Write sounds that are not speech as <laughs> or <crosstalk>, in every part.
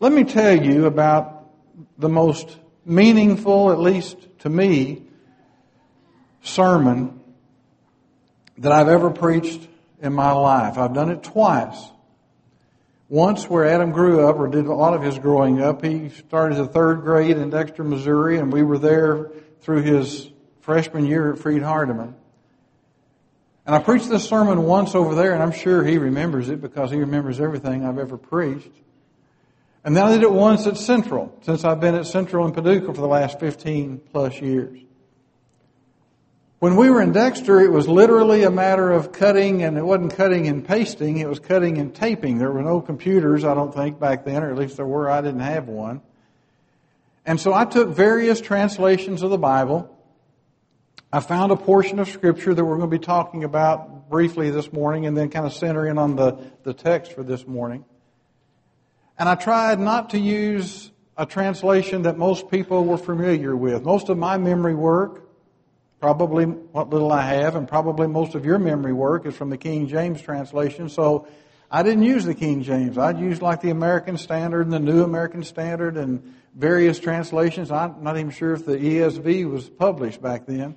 Let me tell you about the most meaningful, at least to me, sermon that I've ever preached in my life. I've done it twice. Once where Adam grew up, or did a lot of his growing up, he started the third grade in Dexter, Missouri, and we were there through his freshman year at Freed Hardeman. And I preached this sermon once over there, and I'm sure he remembers it because he remembers everything I've ever preached. And then I did it once at Central, since I've been at Central in Paducah for the last 15 plus years. When we were in Dexter, it was literally a matter of cutting, and it wasn't cutting and pasting, it was cutting and taping. There were no computers, I don't think, back then, or at least there were, I didn't have one. And so I took various translations of the Bible. I found a portion of Scripture that we're going to be talking about briefly this morning, and then kind of centering on the, the text for this morning. And I tried not to use a translation that most people were familiar with. Most of my memory work, probably what little I have, and probably most of your memory work is from the King James translation. So I didn't use the King James. I'd use like the American Standard and the New American Standard and various translations. I'm not even sure if the ESV was published back then.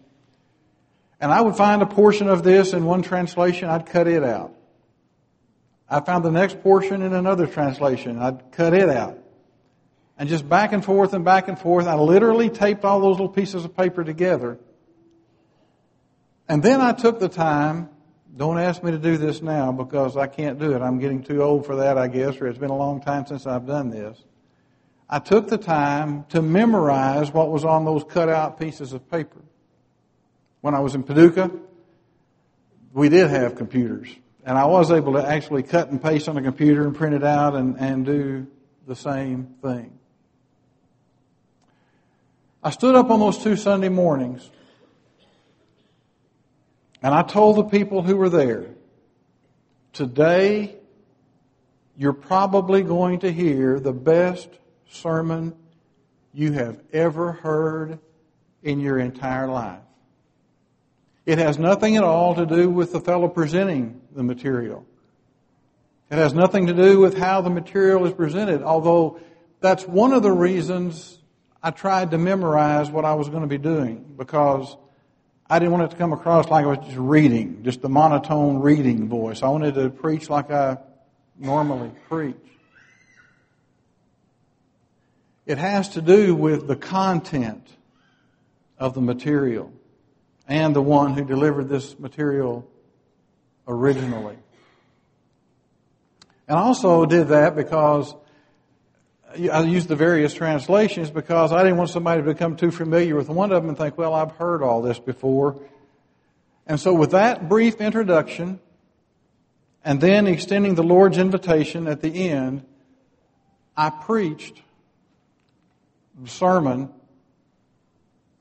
And I would find a portion of this in one translation, I'd cut it out. I found the next portion in another translation. I'd cut it out. And just back and forth and back and forth. I literally taped all those little pieces of paper together. And then I took the time, don't ask me to do this now because I can't do it. I'm getting too old for that, I guess, or it's been a long time since I've done this. I took the time to memorize what was on those cut out pieces of paper. When I was in Paducah, we did have computers. And I was able to actually cut and paste on a computer and print it out and, and do the same thing. I stood up on those two Sunday mornings and I told the people who were there, today you're probably going to hear the best sermon you have ever heard in your entire life. It has nothing at all to do with the fellow presenting the material. It has nothing to do with how the material is presented, although that's one of the reasons I tried to memorize what I was going to be doing because I didn't want it to come across like I was just reading, just the monotone reading voice. I wanted to preach like I normally preach. It has to do with the content of the material and the one who delivered this material originally. And I also did that because I used the various translations because I didn't want somebody to become too familiar with one of them and think, well, I've heard all this before. And so with that brief introduction, and then extending the Lord's invitation at the end, I preached the Sermon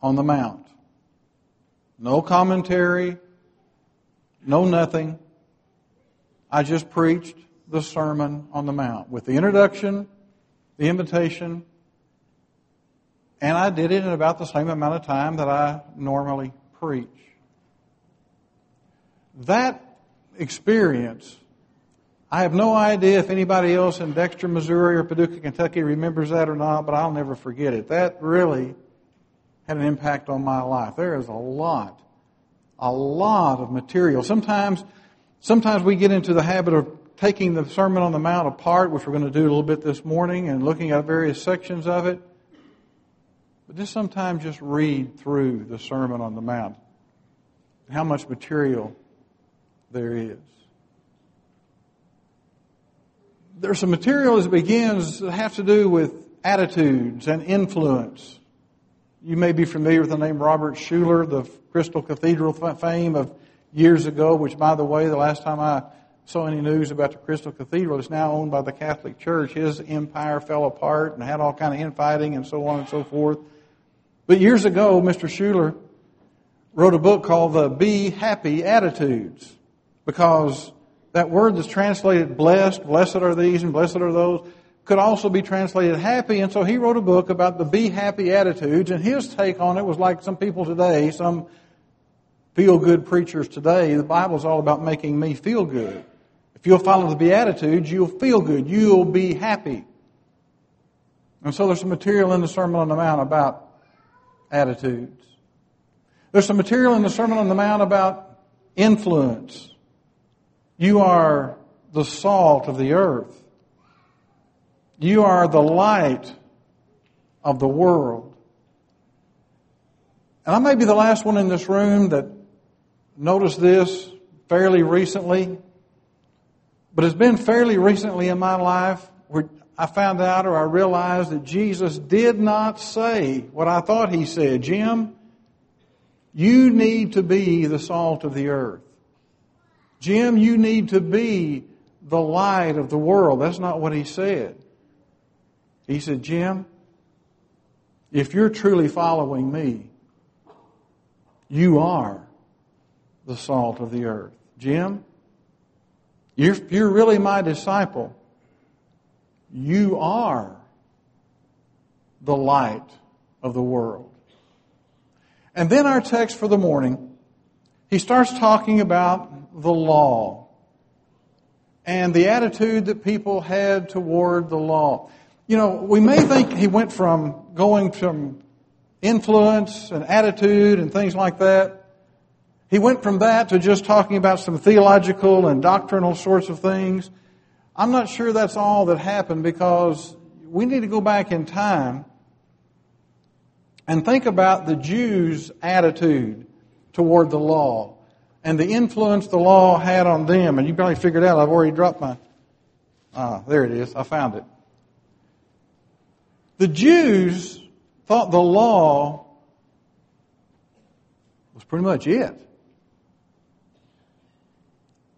on the Mount. No commentary, no nothing. I just preached the Sermon on the Mount with the introduction, the invitation, and I did it in about the same amount of time that I normally preach. That experience, I have no idea if anybody else in Dexter, Missouri or Paducah, Kentucky remembers that or not, but I'll never forget it. That really had an impact on my life. There is a lot, a lot of material. Sometimes, sometimes we get into the habit of taking the Sermon on the Mount apart, which we're going to do a little bit this morning, and looking at various sections of it. But just sometimes just read through the Sermon on the Mount. How much material there is. There's some material as it begins that has to do with attitudes and influence. You may be familiar with the name Robert Schuller, the Crystal Cathedral fame of years ago, which, by the way, the last time I saw any news about the Crystal Cathedral, it's now owned by the Catholic Church. His empire fell apart and had all kind of infighting and so on and so forth. But years ago, Mr. Schuller wrote a book called the Be Happy Attitudes because that word that's translated blessed, blessed are these and blessed are those, could also be translated happy. And so he wrote a book about the be happy attitudes. And his take on it was like some people today, some feel good preachers today. The Bible's all about making me feel good. If you'll follow the Beatitudes, you'll feel good. You'll be happy. And so there's some material in the Sermon on the Mount about attitudes. There's some material in the Sermon on the Mount about influence. You are the salt of the earth. You are the light of the world. And I may be the last one in this room that noticed this fairly recently, but it's been fairly recently in my life where I found out or I realized that Jesus did not say what I thought he said. Jim, you need to be the salt of the earth. Jim, you need to be the light of the world. That's not what he said. He said, Jim, if you're truly following me, you are the salt of the earth. Jim, you're, you're really my disciple. You are the light of the world. And then our text for the morning, he starts talking about the law and the attitude that people had toward the law. You know, we may think he went from going from influence and attitude and things like that. He went from that to just talking about some theological and doctrinal sorts of things. I'm not sure that's all that happened because we need to go back in time and think about the Jews' attitude toward the law and the influence the law had on them. And you probably figured out I've already dropped my. Ah, there it is. I found it. The Jews thought the law was pretty much it.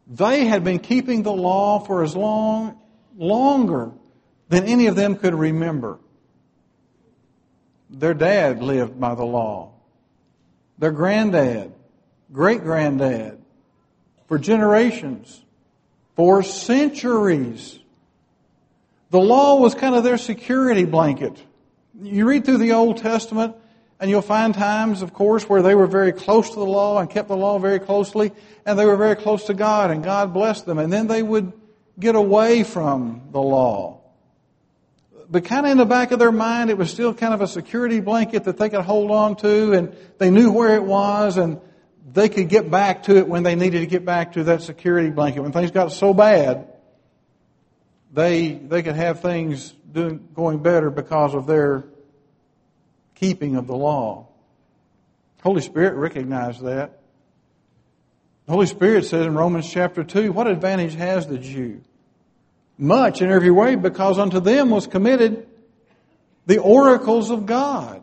They had been keeping the law for as long, longer than any of them could remember. Their dad lived by the law. Their granddad, great granddad, for generations, for centuries. The law was kind of their security blanket. You read through the Old Testament, and you'll find times, of course, where they were very close to the law and kept the law very closely, and they were very close to God, and God blessed them. And then they would get away from the law. But kind of in the back of their mind, it was still kind of a security blanket that they could hold on to, and they knew where it was, and they could get back to it when they needed to get back to that security blanket. When things got so bad, they, they could have things doing, going better because of their keeping of the law. Holy Spirit recognized that. Holy Spirit says in Romans chapter 2, what advantage has the Jew? Much in every way, because unto them was committed the oracles of God.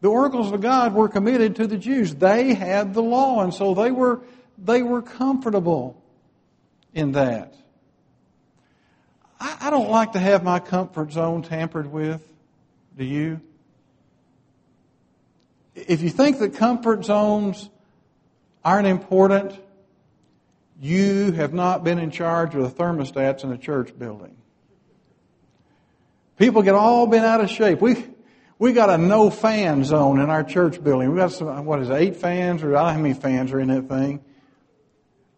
The oracles of God were committed to the Jews. They had the law, and so they were, they were comfortable in that. I, I don't like to have my comfort zone tampered with. Do you? If you think that comfort zones aren't important, you have not been in charge of the thermostats in a church building. People get all bent out of shape. We, we got a no fan zone in our church building. We got some, what is it, eight fans or I don't know how many fans are in that thing.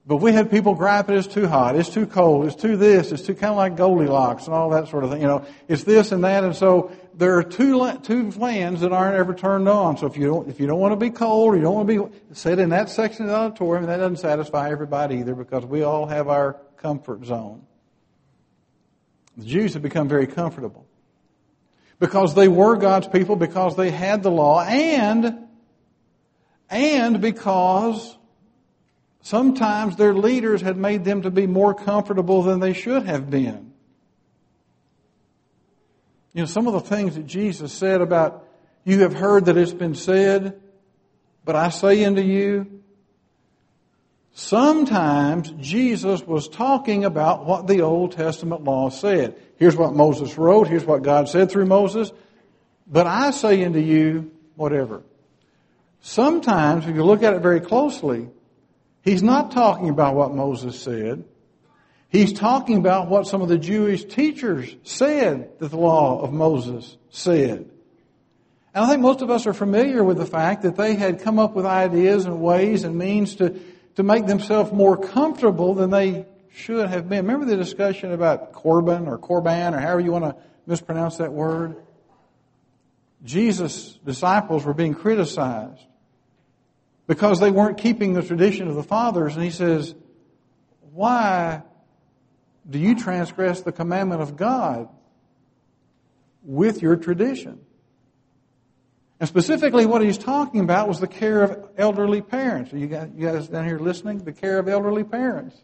But we had people griping it's too hot, it's too cold, it's too this, it's too kind of like Goldilocks and all that sort of thing. You know, it's this and that, and so there are two two fans that aren't ever turned on. So if you don't if you don't want to be cold or you don't want to be sit in that section of the auditorium, that doesn't satisfy everybody either because we all have our comfort zone. The Jews have become very comfortable because they were God's people, because they had the law, and and because Sometimes their leaders had made them to be more comfortable than they should have been. You know, some of the things that Jesus said about, you have heard that it's been said, but I say unto you, sometimes Jesus was talking about what the Old Testament law said. Here's what Moses wrote, here's what God said through Moses, but I say unto you, whatever. Sometimes, if you look at it very closely, He's not talking about what Moses said. He's talking about what some of the Jewish teachers said that the law of Moses said. And I think most of us are familiar with the fact that they had come up with ideas and ways and means to, to make themselves more comfortable than they should have been. Remember the discussion about Corban or Corban or however you want to mispronounce that word? Jesus' disciples were being criticized because they weren't keeping the tradition of the fathers. And he says, Why do you transgress the commandment of God with your tradition? And specifically, what he's talking about was the care of elderly parents. Are you guys, down here listening? The care of elderly parents.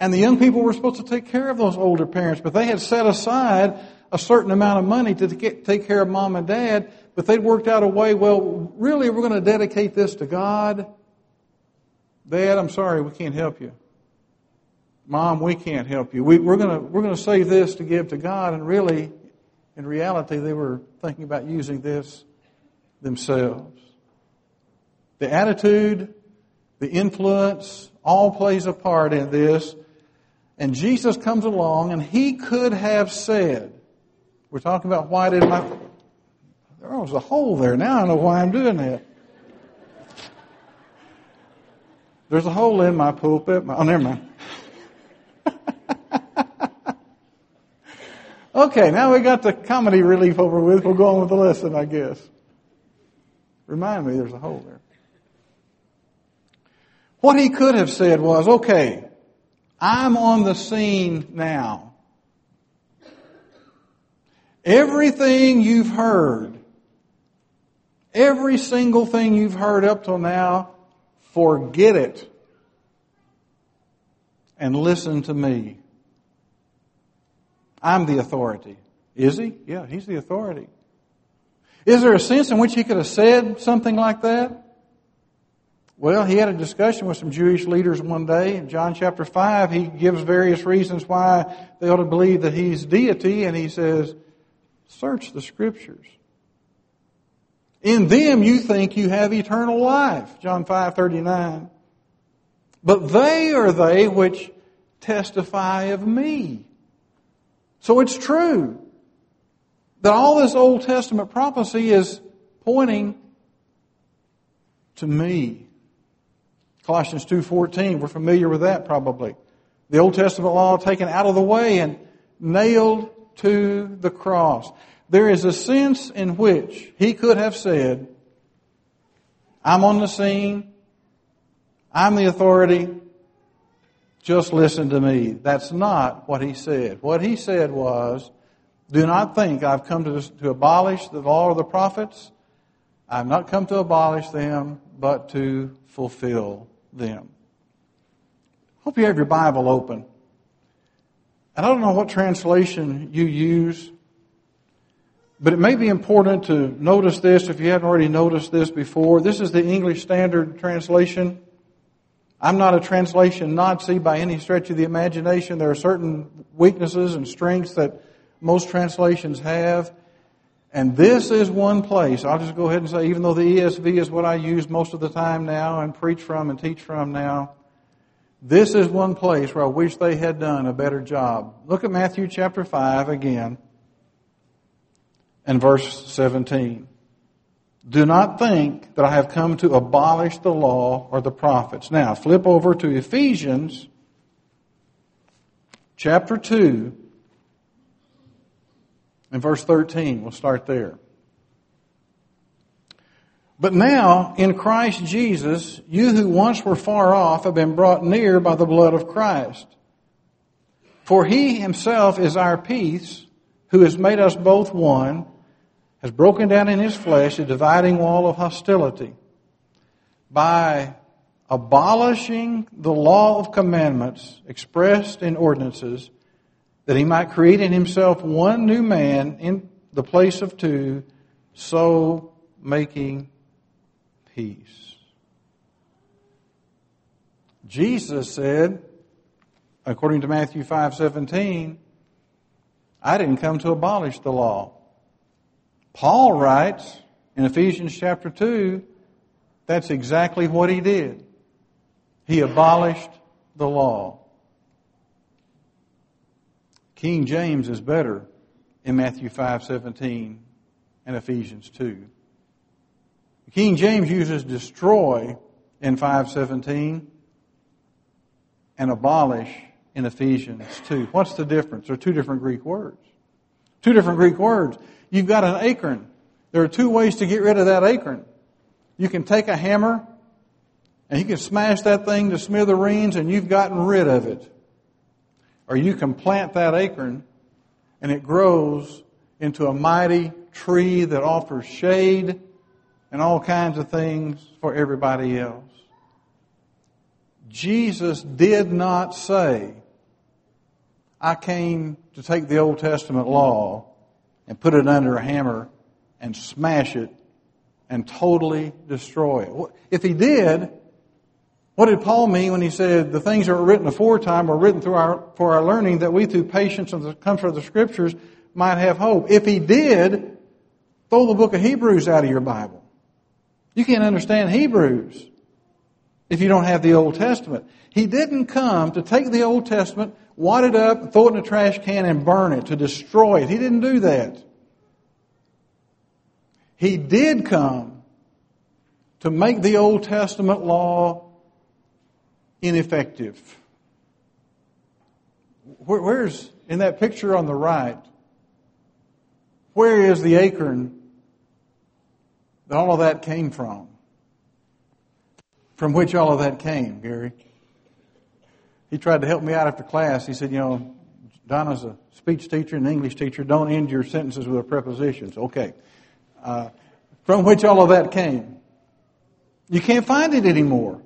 And the young people were supposed to take care of those older parents, but they had set aside a certain amount of money to take care of mom and dad, but they'd worked out a way, well, really, we're going to dedicate this to God. Dad, I'm sorry, we can't help you. Mom, we can't help you. We, we're going we're to save this to give to God, and really, in reality, they were thinking about using this themselves. The attitude, the influence, all plays a part in this. And Jesus comes along and he could have said, we're talking about why did my, there was a hole there. Now I know why I'm doing that. There's a hole in my pulpit. Oh, never mind. <laughs> okay, now we got the comedy relief over with. We'll go on with the lesson, I guess. Remind me there's a hole there. What he could have said was, okay, I'm on the scene now. Everything you've heard, every single thing you've heard up till now, forget it and listen to me. I'm the authority. Is he? Yeah, he's the authority. Is there a sense in which he could have said something like that? Well, he had a discussion with some Jewish leaders one day. In John chapter 5, he gives various reasons why they ought to believe that he's deity, and he says, Search the scriptures. In them you think you have eternal life. John 5 39. But they are they which testify of me. So it's true that all this Old Testament prophecy is pointing to me. Colossians 2.14, we're familiar with that probably. The Old Testament law taken out of the way and nailed to the cross. There is a sense in which he could have said, I'm on the scene, I'm the authority, just listen to me. That's not what he said. What he said was, do not think I've come to, to abolish the law of the prophets. I've not come to abolish them, but to fulfill them. Hope you have your Bible open. And I don't know what translation you use, but it may be important to notice this if you haven't already noticed this before. This is the English Standard Translation. I'm not a translation Nazi by any stretch of the imagination. There are certain weaknesses and strengths that most translations have. And this is one place, I'll just go ahead and say, even though the ESV is what I use most of the time now and preach from and teach from now, this is one place where I wish they had done a better job. Look at Matthew chapter 5 again and verse 17. Do not think that I have come to abolish the law or the prophets. Now, flip over to Ephesians chapter 2 and verse 13. We'll start there. But now, in Christ Jesus, you who once were far off have been brought near by the blood of Christ. For he himself is our peace, who has made us both one, has broken down in his flesh a dividing wall of hostility by abolishing the law of commandments expressed in ordinances that he might create in himself one new man in the place of two, so making peace. Jesus said, according to Matthew 5:17, I didn't come to abolish the law. Paul writes in Ephesians chapter 2, that's exactly what he did. He abolished the law. King James is better in Matthew 5:17 and Ephesians 2. King James uses destroy in 5:17 and abolish in Ephesians 2. What's the difference? They're two different Greek words. Two different Greek words. You've got an acorn. There are two ways to get rid of that acorn. You can take a hammer and you can smash that thing to smithereens and you've gotten rid of it. Or you can plant that acorn and it grows into a mighty tree that offers shade and all kinds of things for everybody else. Jesus did not say, I came to take the Old Testament law and put it under a hammer and smash it and totally destroy it. If he did, what did Paul mean when he said the things that were written aforetime were written through our, for our learning that we through patience and the comfort of the scriptures might have hope? If he did, throw the book of Hebrews out of your Bible. You can't understand Hebrews if you don't have the Old Testament. He didn't come to take the Old Testament, wad it up, throw it in a trash can and burn it, to destroy it. He didn't do that. He did come to make the Old Testament law ineffective. where's, in that picture on the right, where is the acorn that all of that came from. From which all of that came, Gary. He tried to help me out after class. He said, you know, Donna's a speech teacher and English teacher. Don't end your sentences with prepositions. Okay. Uh, from which all of that came. You can't find it anymore.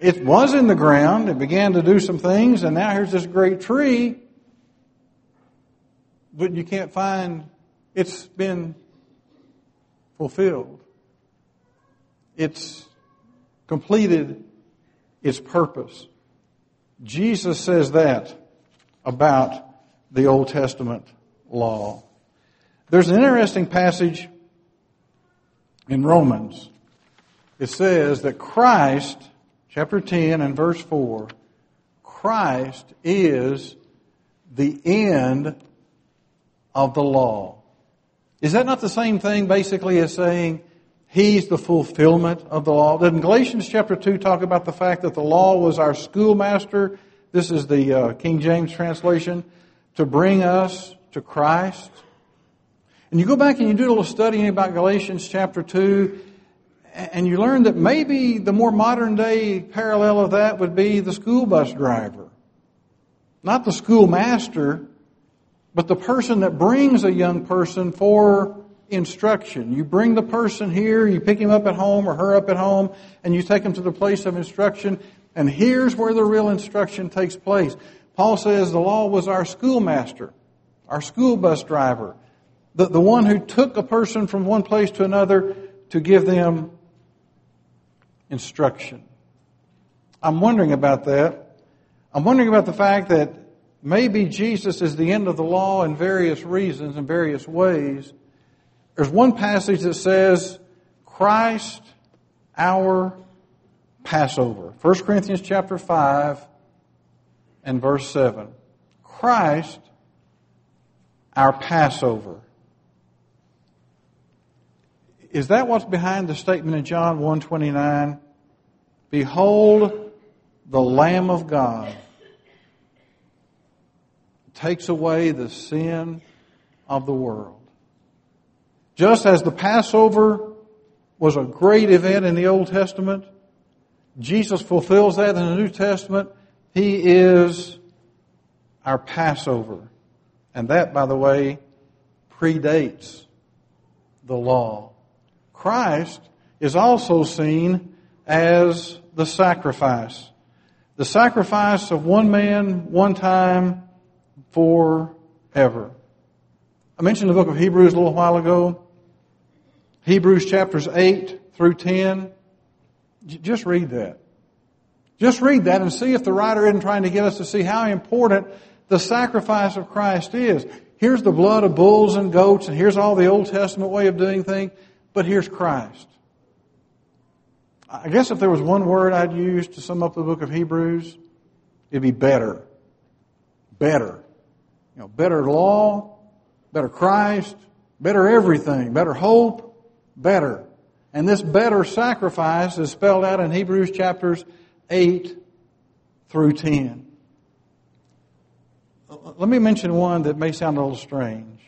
It was in the ground. It began to do some things, and now here's this great tree. But you can't find, it's been fulfilled. It's completed its purpose. Jesus says that about the Old Testament law. There's an interesting passage in Romans. It says that Christ, chapter 10 and verse 4, Christ is the end of the law. Is that not the same thing basically as saying He's the fulfillment of the law? Didn't Galatians chapter 2 talk about the fact that the law was our schoolmaster? This is the uh, King James translation to bring us to Christ. And you go back and you do a little studying about Galatians chapter 2, and you learn that maybe the more modern day parallel of that would be the school bus driver. Not the schoolmaster, but the person that brings a young person for instruction. You bring the person here, you pick him up at home or her up at home, and you take him to the place of instruction, and here's where the real instruction takes place. Paul says the law was our schoolmaster, our school bus driver, the, the one who took a person from one place to another to give them instruction. I'm wondering about that. I'm wondering about the fact that maybe Jesus is the end of the law in various reasons and various ways. There's one passage that says, Christ our Passover. 1 Corinthians chapter 5 and verse 7. Christ our Passover. Is that what's behind the statement in John 129? Behold the Lamb of God takes away the sin of the world. Just as the Passover was a great event in the Old Testament, Jesus fulfills that in the New Testament. He is our Passover. And that, by the way, predates the law. Christ is also seen as the sacrifice. The sacrifice of one man, one time, forever. I mentioned the book of Hebrews a little while ago. Hebrews chapters 8 through 10. Just read that. Just read that and see if the writer isn't trying to get us to see how important the sacrifice of Christ is. Here's the blood of bulls and goats, and here's all the Old Testament way of doing things, but here's Christ. I guess if there was one word I'd use to sum up the book of Hebrews, it'd be better. Better. You know, better law, better Christ, better everything, better hope, better. And this better sacrifice is spelled out in Hebrews chapters 8 through 10. let me mention one that may sound a little strange.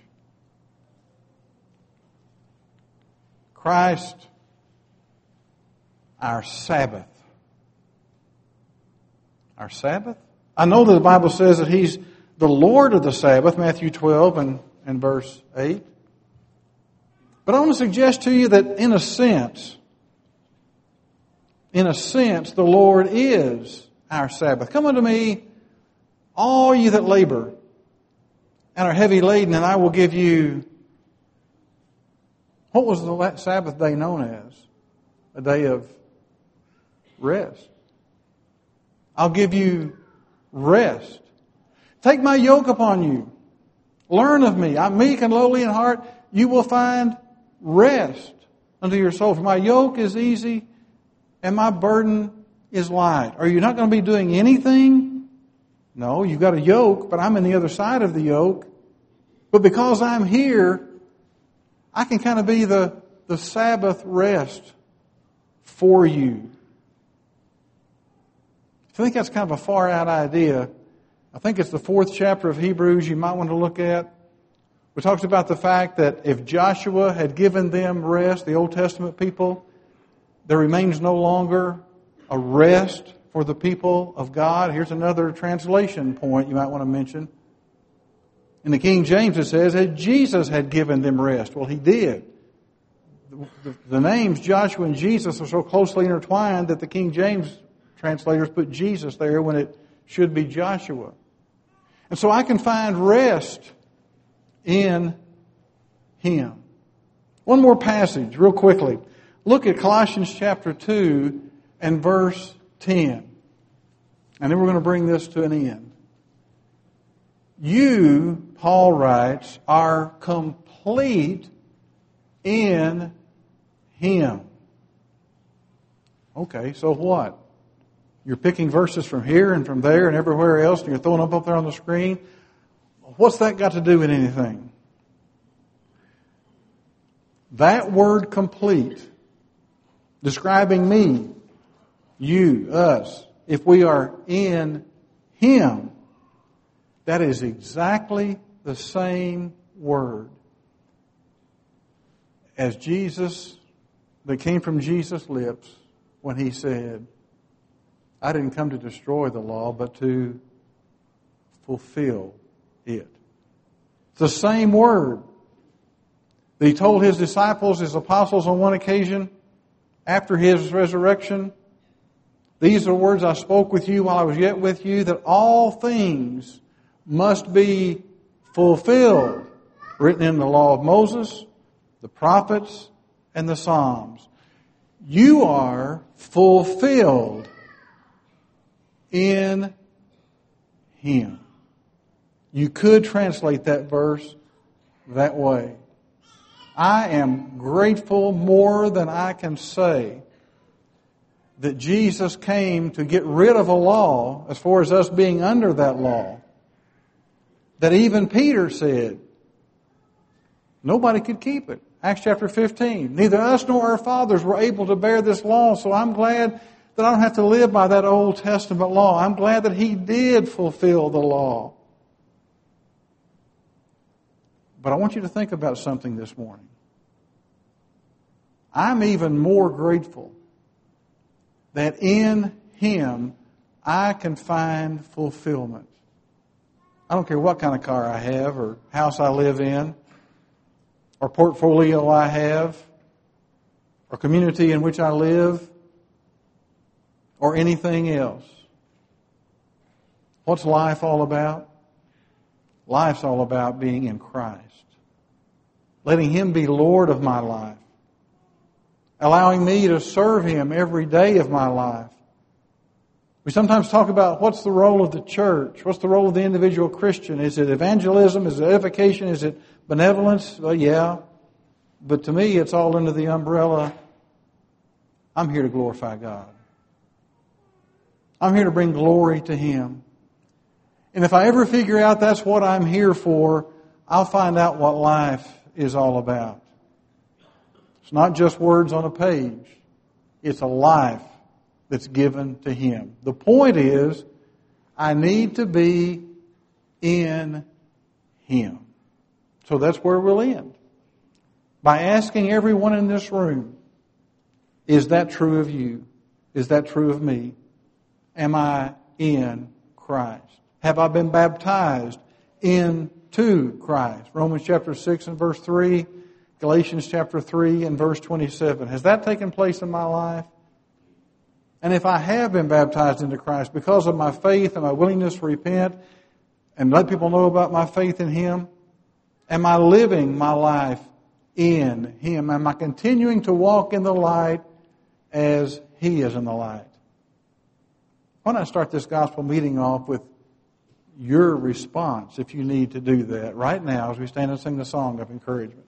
Christ, our Sabbath. Our Sabbath? I know that the Bible says that He's the Lord of the Sabbath, Matthew 12 and, and verse 8. But I want to suggest to you that in a sense, in a sense, the Lord is our Sabbath. Come unto me, all you that labor and are heavy laden, and I will give you. What was the Sabbath day known as? A day of rest. I'll give you rest. Take my yoke upon you. Learn of me. I'm meek and lowly in heart. You will find rest unto your soul. For my yoke is easy and my burden is light. Are you not going to be doing anything? No, you've got a yoke, but I'm in the other side of the yoke. But because I'm here, I can kind of be the, the Sabbath rest for you. I think that's kind of a far out idea. I think it's the fourth chapter of Hebrews you might want to look at. We talked about the fact that if Joshua had given them rest, the Old Testament people, there remains no longer a rest for the people of God. Here's another translation point you might want to mention. In the King James it says that Jesus had given them rest. Well, he did. The, names Joshua and Jesus are so closely intertwined that the King James translators put Jesus there when it should be Joshua. And so I can find rest in Him. One more passage, real quickly. Look at Colossians chapter 2 and verse 10. And then we're going to bring this to an end. You, Paul writes, are complete in Him. Okay, so what? You're picking verses from here and from there and everywhere else, and you're throwing them up there on the screen. What's that got to do with anything? That word complete describing me, you, us, if we are in Him, that is exactly the same word as Jesus, that came from Jesus' lips when He said, I didn't come to destroy the law, but to fulfill it. The same word that He told His disciples, His apostles on one occasion after his resurrection. These are words I spoke with you while I was yet with you, that all things must be fulfilled, written in the law of Moses, the prophets, and the Psalms. You are fulfilled in Him. You could translate that verse that way. I am grateful more than I can say that Jesus came to get rid of a law, as far as us being under that law, that even Peter said nobody could keep it. Acts chapter 15. Neither us nor our fathers were able to bear this law, so I'm glad that I don't have to live by that Old Testament law. I'm glad that He did fulfill the law. But I want you to think about something this morning. I'm even more grateful that in Him I can find fulfillment. I don't care what kind of car I have or house I live in or portfolio I have or community in which I live or anything else. What's life all about? Life's all about being in Christ letting Him be Lord of my life, allowing me to serve Him every day of my life. We sometimes talk about what's the role of the church? What's the role of the individual Christian? Is it evangelism? Is it edification? Is it benevolence? Well, yeah. But to me, it's all under the umbrella I'm here to glorify God. I'm here to bring glory to Him. And if I ever figure out that's what I'm here for, I'll find out what life is all about. It's not just words on a page. It's a life that's given to Him. The point is, I need to be in Him. So that's where we'll end. By asking everyone in this room, is that true of you? Is that true of me? Am I in Christ? Have I been baptized into Christ? Romans chapter 6 and verse 3, Galatians chapter 3 and verse 27. Has that taken place in my life? And if I have been baptized into Christ because of my faith and my willingness to repent and let people know about my faith in Him, am I living my life in Him? Am I continuing to walk in the light as He is in the light? Why not start this gospel meeting off with your response if you need to do that right now as we stand and sing the song of encouragement?